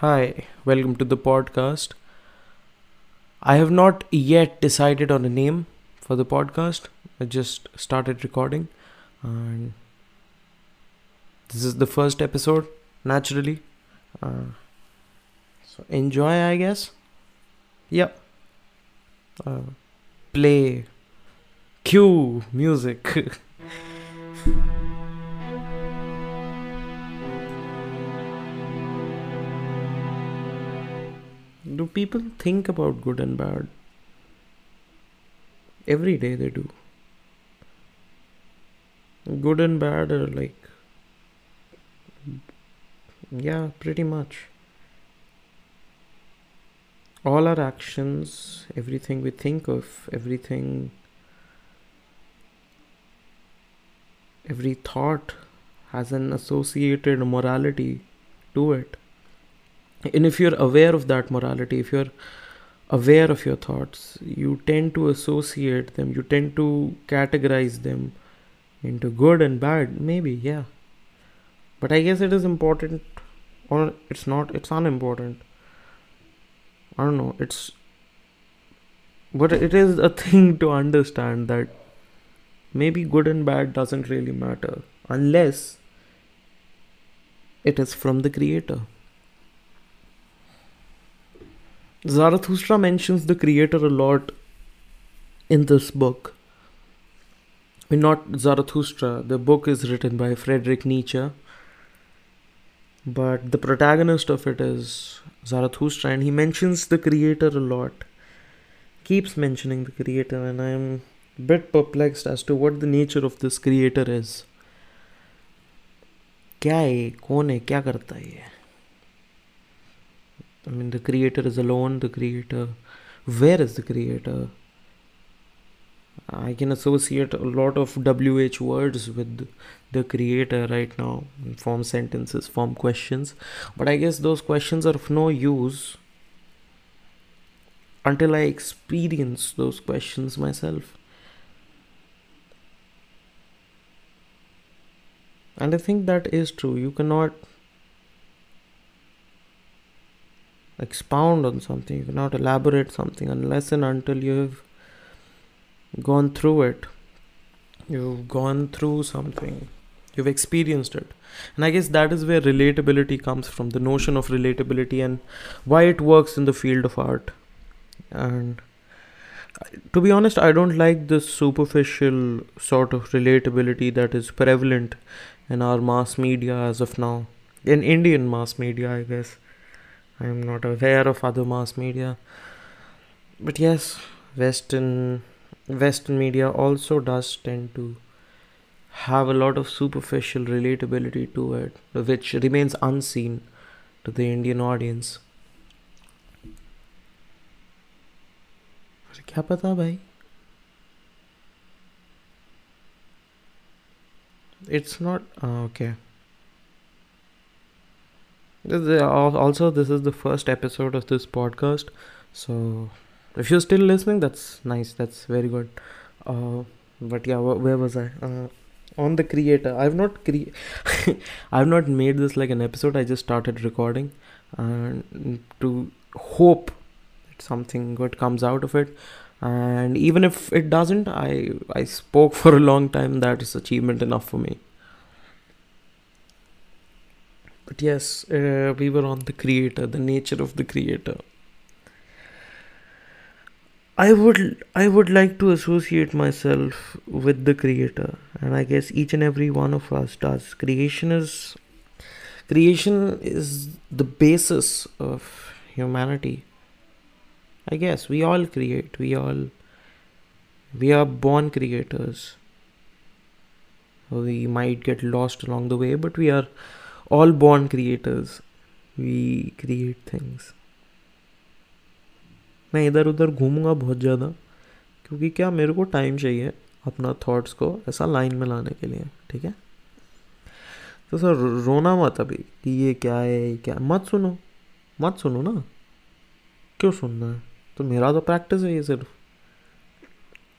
Hi, welcome to the podcast. I have not yet decided on a name for the podcast. I just started recording and this is the first episode, naturally. Uh, so enjoy, I guess. Yep. Uh, play. Cue music. do people think about good and bad? Every day they do. Good and bad are like. Yeah, pretty much. All our actions, everything we think of, everything. Every thought has an associated morality to it and if you're aware of that morality if you're aware of your thoughts you tend to associate them you tend to categorize them into good and bad maybe yeah. But i guess it is important or it's not it's unimportant. I don't know it's but it is a thing to understand that maybe good and bad doesn't really matter unless it is from the creator Zarathustra mentions the creator a lot in this book. I mean, not Zarathustra, the book is written by Friedrich Nietzsche, but the protagonist of it is Zarathustra, and he mentions the creator a lot. Keeps mentioning the creator, and I'm a bit perplexed as to what the nature of this creator is. क्या है कौन है क्या करता है ये I mean, the creator is alone, the creator. Where is the creator? I can associate a lot of WH words with the creator right now, form sentences, form questions. But I guess those questions are of no use until I experience those questions myself. And I think that is true. You cannot expound on something, you cannot elaborate something unless and until you've gone through it. You've gone through something, you've experienced it. And I guess that is where relatability comes from the notion of relatability and why it works in the field of art. And to be honest, I don't like this superficial sort of relatability that is prevalent in our mass media as of now. In Indian mass media, I guess. I am not aware of other mass media. But yes, Western Western media also does tend to have a lot of superficial relatability to it, which remains unseen to the Indian audience. क्या पता भाई it's not uh, okay also this is the first episode of this podcast. So if you're still listening that's nice. That's very good. Uh, but yeah where was i? Uh, on the creator. I've not cre- i've not made this like an episode. I just started recording. And to hope that something good comes out of it. And even if it doesn't i i spoke for a long time. That is achievement enough for me but yes, uh, we were on the creator, the nature of the creator. I would I would like to associate myself with the creator and I guess each and every one of us does. Creation is creation is the basis of humanity. I guess we all create. We all we are born creators. We might get lost along the way, but we are all born creators, we create things. मैं इधर उधर घूमूँगा बहुत ज़्यादा, क्योंकि क्या मेरे को time चाहिए अपना थॉट्स को ऐसा लाइन में लाने के लिए, ठीक है? तो सर रोना मत अभी कि ये क्या है, ये क्या है। मत सुनो मत सुनो ना। क्यों सुनना है? तो मेरा तो प्रैक्टिस है ये सिर्फ़।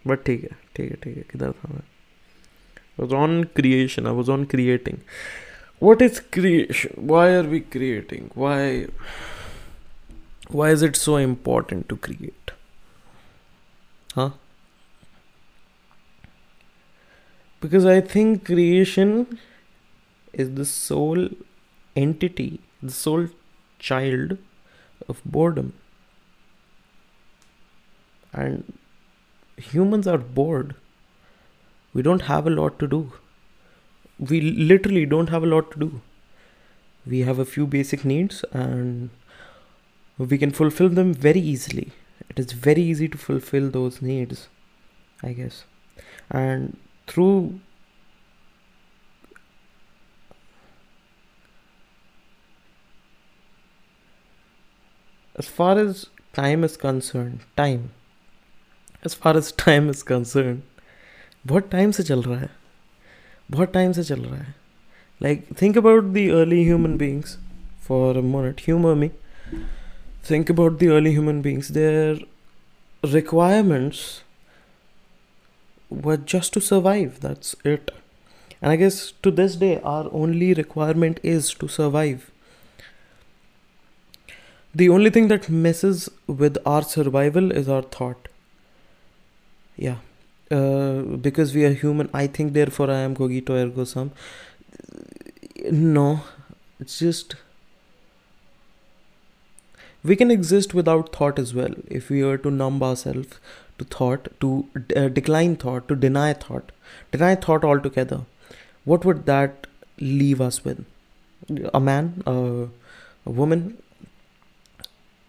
बट ठीक है ठीक है ठीक है, किधर था मैं? Was on creation I was on creating what is creation? Why are we creating? Why why is it so important to create? Huh? Because i think creation is the sole entity the sole child of boredom. And humans are bored. We don't have a lot to do we literally don't have a lot to do. We have a few basic needs and we can fulfill them very easily. It is very easy to fulfill those needs, I guess. And through as far as time is concerned, time as far as time is concerned, what time raha hai? बहुत time से चल रहा है like think about the early human beings for a moment humour me think about the early human beings their requirements were just to survive that's it and i guess to this day our only requirement is to survive the only thing that messes with our survival is our thought yeah uh, because we are human i think therefore i am cogito ergo sum. No it's just we can exist without thought as well. If we were to numb ourselves to thought to uh, decline thought to deny thought deny thought altogether what would that leave us with? A man a woman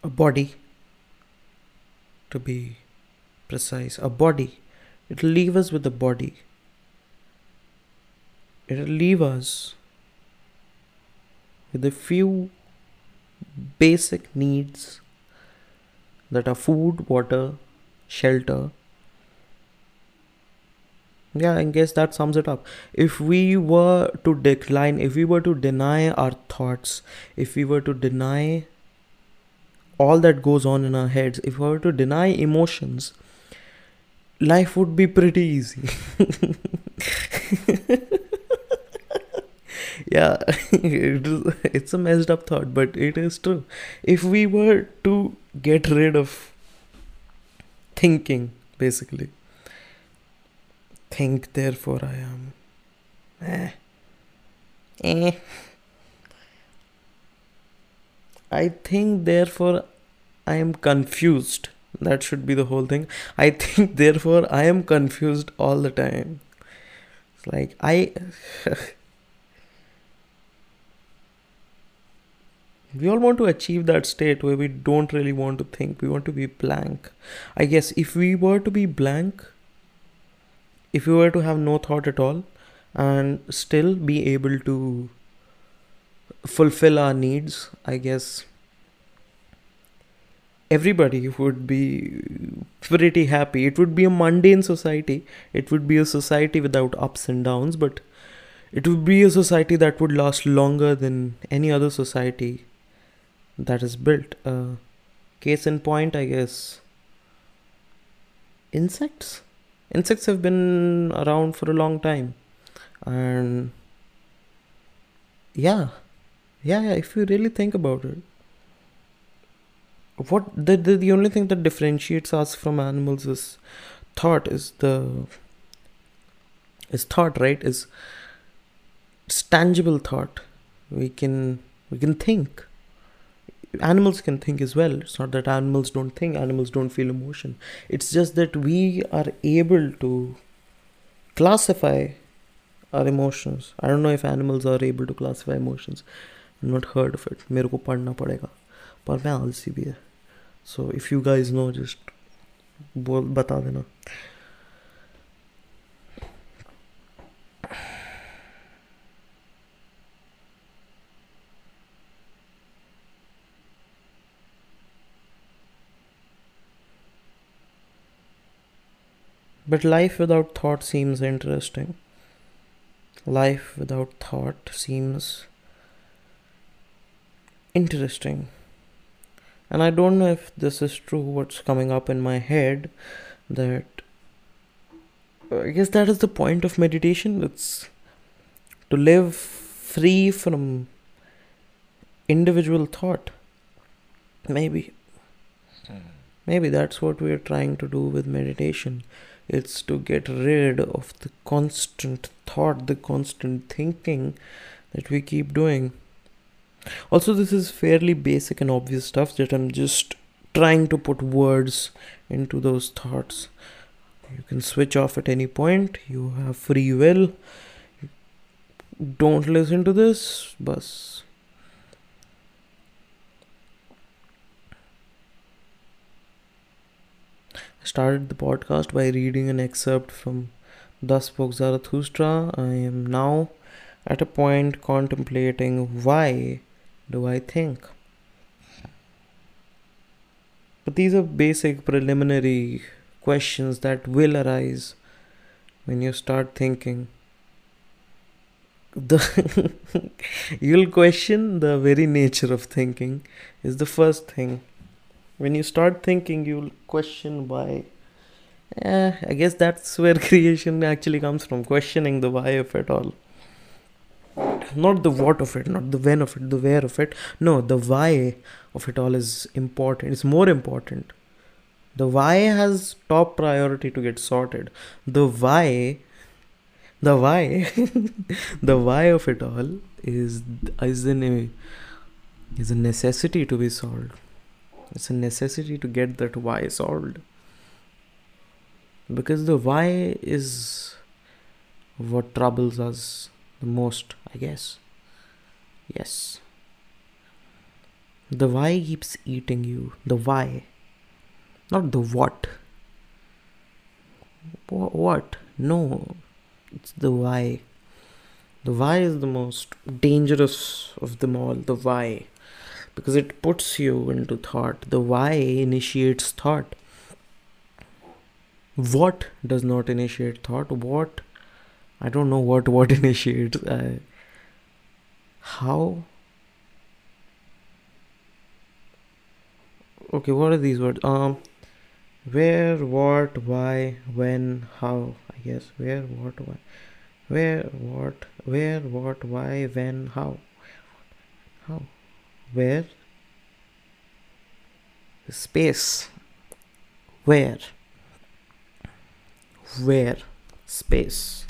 a body to be precise a body It'll leave us with the body. It'll leave us with a few basic needs that are food, water, shelter. Yeah, I guess that sums it up. If we were to decline, if we were to deny our thoughts, if we were to deny all that goes on in our heads, if we were to deny emotions, life would be pretty easy. yeah, it is, it's a messed up thought, but it is true. If we were to get rid of thinking, basically, think, therefore I am. Eh. Eh. I think, therefore I am confused that should be the whole thing. I think therefore i am confused all the time. It's like i we all want to achieve that state where we don't really want to think. We want to be blank. I guess if we were to be blank if we were to have no thought at all and still be able to fulfill our needs i guess everybody would be pretty happy. It would be a mundane society. It would be a society without ups and downs, but it would be a society that would last longer than any other society that is built. Uh, case in point, I guess. Insects? Insects have been around for a long time. And yeah, yeah, yeah if you really think about it what the, the the only thing that differentiates us from animals is thought is the is thought right is it's tangible thought we can we can think animals can think as well it's not that animals don't think animals don't feel emotion it's just that we are able to classify our emotions i don't know if animals are able to classify emotions i've not heard of it मेरे को पढ़ना पड़ेगा पर मैं आलसी भी है so if you guys know just बोल बता देना But life without thought seems interesting. Life without thought seems interesting and i don't know if this is true what's coming up in my head that i guess that is the point of meditation it's to live free from individual thought. Maybe. Hmm. Maybe that's what we are trying to do with meditation. It's to get rid of the constant thought, the constant thinking that we keep doing. Also, this is fairly basic and obvious stuff that I'm just trying to put words into those thoughts. You can switch off at any point, you have free will. Don't listen to this, bus. I started the podcast by reading an excerpt from Thus Spoke Zarathustra. I am now at a point contemplating why do I think. But these are basic preliminary questions that will arise when you start thinking. The you'll question the very nature of thinking is the first thing. When you start thinking, you'll question why. Eh, I guess that's where creation actually comes from questioning the why of it all not the what of it not the when of it the where of it. No the why of it all is important. It's more important. The why has top priority to get sorted. The why the why the why of it all is is an is a necessity to be solved. It's a necessity to get that why solved. Because the why is what troubles us the most, I guess. Yes. The why keeps eating you. The why. Not the what. What? No. It's the why. The why is the most dangerous of them all. The why. Because it puts you into thought. The why initiates thought. What does not initiate thought? What I don't know what what initiates. Uh, how? Okay, what are these words? Um, where, what, why, when, how. I guess where, what, why, where, what, where, what, why, when, how, how, where, space, where, where, space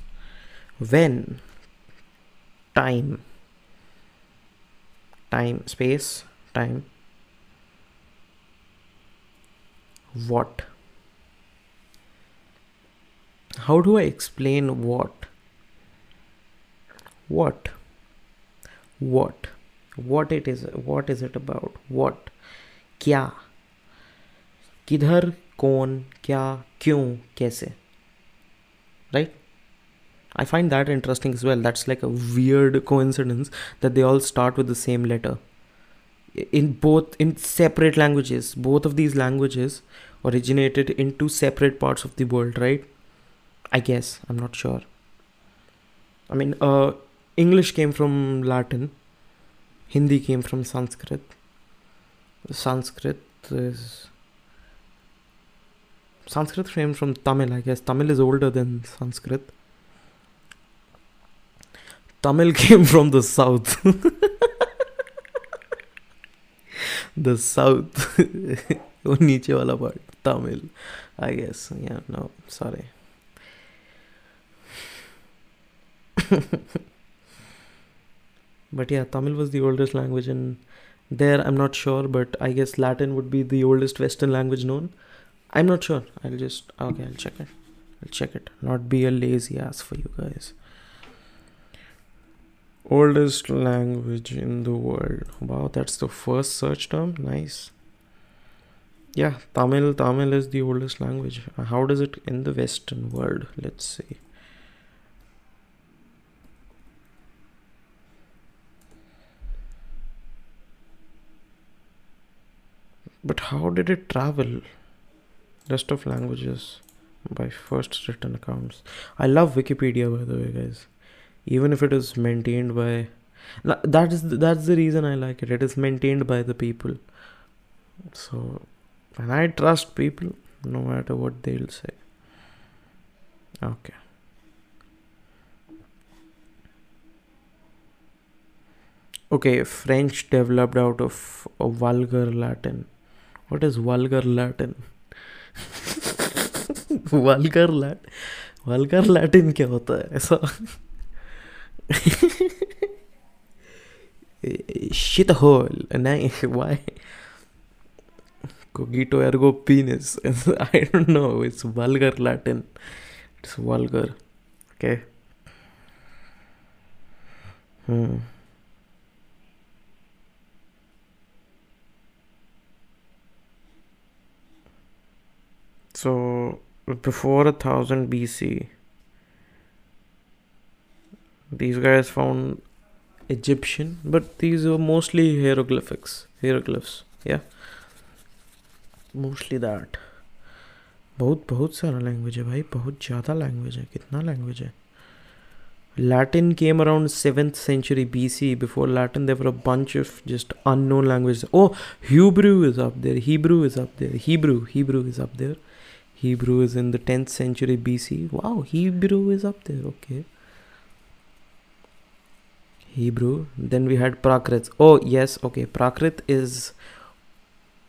when time time space time what how do i explain what what what what it is what is it about what क्या किधर कौन क्या क्यों कैसे right I find that interesting as well. That's like a weird coincidence that they all start with the same letter. In both in separate languages, both of these languages originated in two separate parts of the world, right? I guess I'm not sure. I mean, uh, English came from Latin. Hindi came from Sanskrit. Sanskrit is Sanskrit came from Tamil, I guess. Tamil is older than Sanskrit Tamil came from the south. the south. वो नीचे वाला part Tamil I guess yeah no sorry but yeah Tamil was the oldest language and there I'm not sure but I guess Latin would be the oldest western language known I'm not sure I'll just okay I'll check it I'll check it not be a lazy ass for you guys oldest language in the world. Wow that's the first search term? Nice. Yeah tamil tamil is the oldest language. How does it in the western world? Let's see. But how did it travel? Rest of languages by first written accounts. I love wikipedia by the way guys even if it is maintained by that is that's the reason i like it it is maintained by the people so and i trust people no matter what they'll say okay Okay, French developed out of a vulgar Latin. What is vulgar Latin? vulgar Latin. Vulgar Latin क्या होता है ऐसा Shit hole नहीं why cogito ergo penis I don't know it's vulgar Latin it's vulgar okay hmm So before a thousand BC, these guys found Egyptian, but these were mostly hieroglyphics, hieroglyphs. Yeah, mostly that. बहुत बहुत सारा language है भाई बहुत ज़्यादा language है कितना language है Latin came around 7th century BC. Before Latin, there were a bunch of just unknown languages. Oh, Hebrew is up there. Hebrew is up there. Hebrew, Hebrew is up there. Hebrew is in the 10th century BC. Wow, Hebrew is up there. Okay. Hebrew. Then we had Prakrit. Oh, yes. Okay. Prakrit is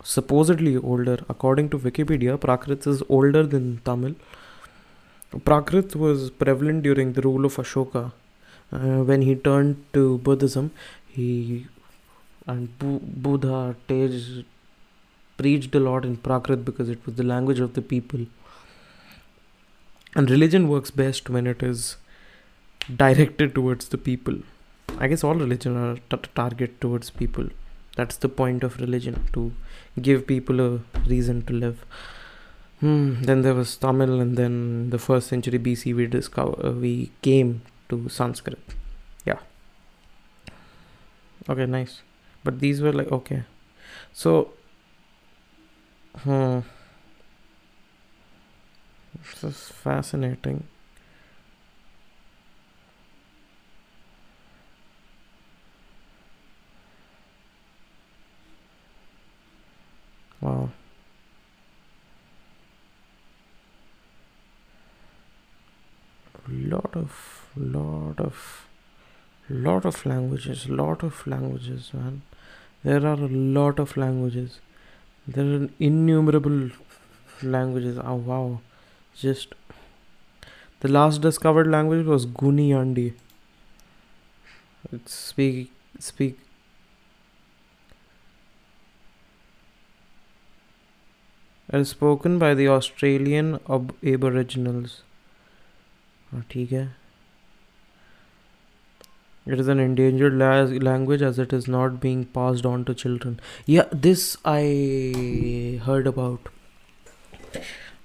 supposedly older. According to Wikipedia, Prakrit is older than Tamil. Prakrit was prevalent during the rule of Ashoka. Uh, when he turned to Buddhism, he and Bu- Buddha Tej preached a lot in Prakrit because it was the language of the people. And religion works best when it is directed towards the people. I guess all religion are t- target towards people. That's the point of religion to give people a reason to live. Hmm. Then there was Tamil, and then the first century BC we discover uh, we came to Sanskrit. Yeah. Okay, nice. But these were like okay. So Hmm. This is fascinating. Wow. Lot of, lot of, lot of languages, lot of languages, man. There are a lot of languages there are innumerable languages oh wow just the last discovered language was Gooniyandi. It's speak speak as spoken by the Australian Ab- Aboriginals. Ah, okay. It is an endangered language as it is not being passed on to children. Yeah, this I heard about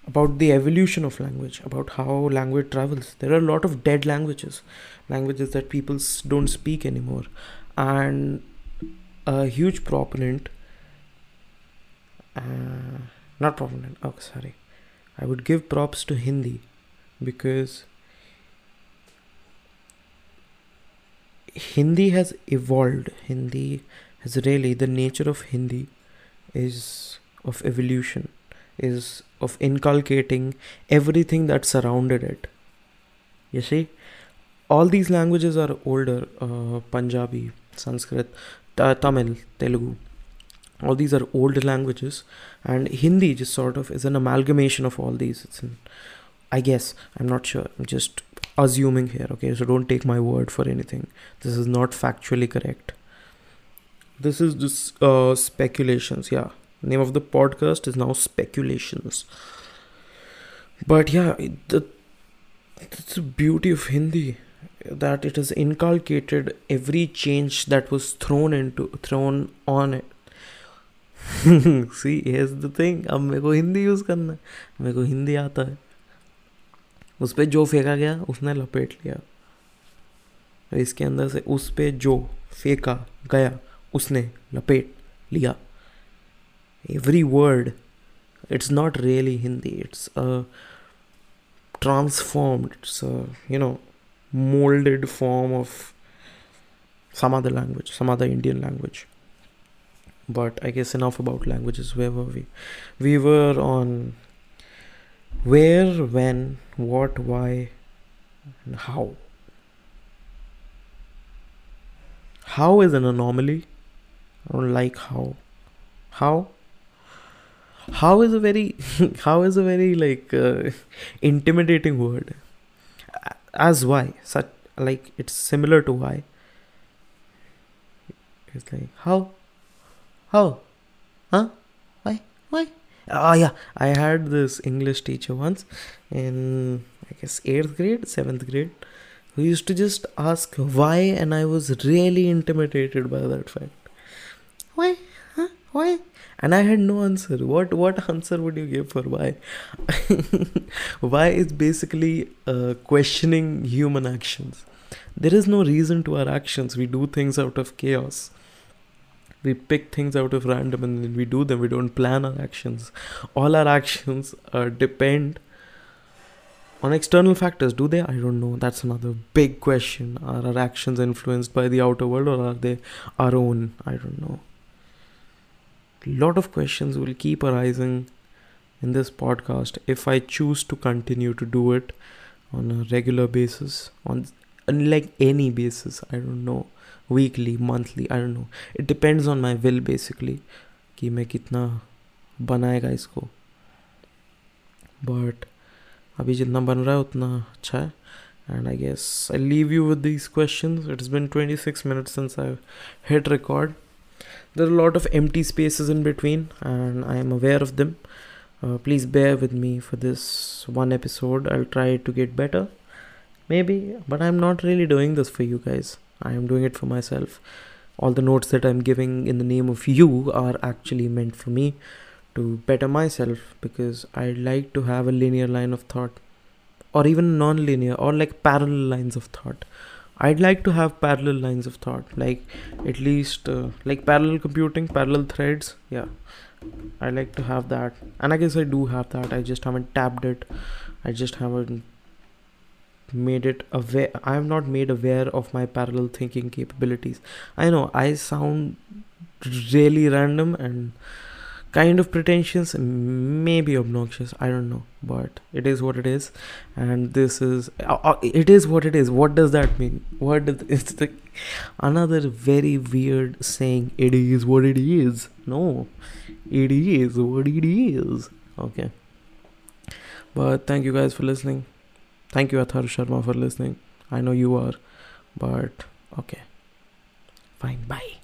about the evolution of language, about how language travels. There are a lot of dead languages, languages that people don't speak anymore. And a huge proponent, uh, not proponent, oh, sorry. I would give props to Hindi because Hindi has evolved. Hindi has really the nature of Hindi is of evolution, is of inculcating everything that surrounded it. You see, all these languages are older uh, Punjabi, Sanskrit, Tamil, Telugu. All these are old languages, and Hindi just sort of is an amalgamation of all these. It's an, I guess I'm not sure. I'm just assuming here okay? So don't take my word for anything. This is not factually correct. This is just uh, speculations yeah. Name of the podcast is now speculations. But yeah the it's the beauty of hindi that it has inculcated every change that was thrown into thrown on it see has the thing अब मेरे को Hindi use करना है। मेरे को हिंदी आता है। उस पर जो फेंका गया, उसने लपेट लिया। इसके अंदर से उस पर जो फेंका गया, उसने लपेट लिया। Every word it's not really Hindi it's a transform it's you know moulded form of some language some Indian language but i guess enough about languages. Where were we? We were on where, when, what, why, and how. how is an anomaly? I don't like how. How? How is a very how is a very like uh, intimidating word. As why? Such like it's similar to why. It's like how how? Huh? Why? Why? Oh yeah. I had this english teacher once in i guess 8th grade 7th grade who used to just ask why and i was really intimidated by that fact. Why? Huh? Why? And i had no answer. What what answer would you give for why? Why is basically uh, questioning human actions. There is no reason to our actions. We do things out of chaos we pick things out of random and then we do them. We don't plan our actions. All our actions uh, depend on external factors do they? I don't know. That's another big question. Are our actions influenced by the outer world or are they our own? I don't know. Lot of questions will keep arising in this podcast if i choose to continue to do it on a regular basis on like any basis i don't know weekly monthly i don't know it depends on my will basically कि मैं कितना बनाएगा इसको but अभी जितना बन रहा है उतना अच्छा है and I guess I leave you with these questions. It's been 26 minutes since I've hit record. There are a lot of empty spaces in between, and I am aware of them. Uh, please bear with me for this one episode. I'll try to get better, maybe, but I'm not really doing this for you guys. I am doing it for myself. All the notes that I'm giving in the name of you are actually meant for me to better myself because I like to have a linear line of thought or even non linear or like parallel lines of thought. I'd like to have parallel lines of thought, like at least uh, like parallel computing, parallel threads. Yeah, I like to have that, and I guess I do have that. I just haven't tapped it. I just haven't made it aware i have not made aware of my parallel thinking capabilities. I know i sound really random and kind of pretentious maybe obnoxious i don't know but it is what it is. And this is uh, uh, it is what it is. What does that mean? What is the another very weird saying it is what it is. No it is what it is. Okay. But thank you guys for listening Thank you, Athar Sharma, for listening. I know you are, but okay. Fine, bye.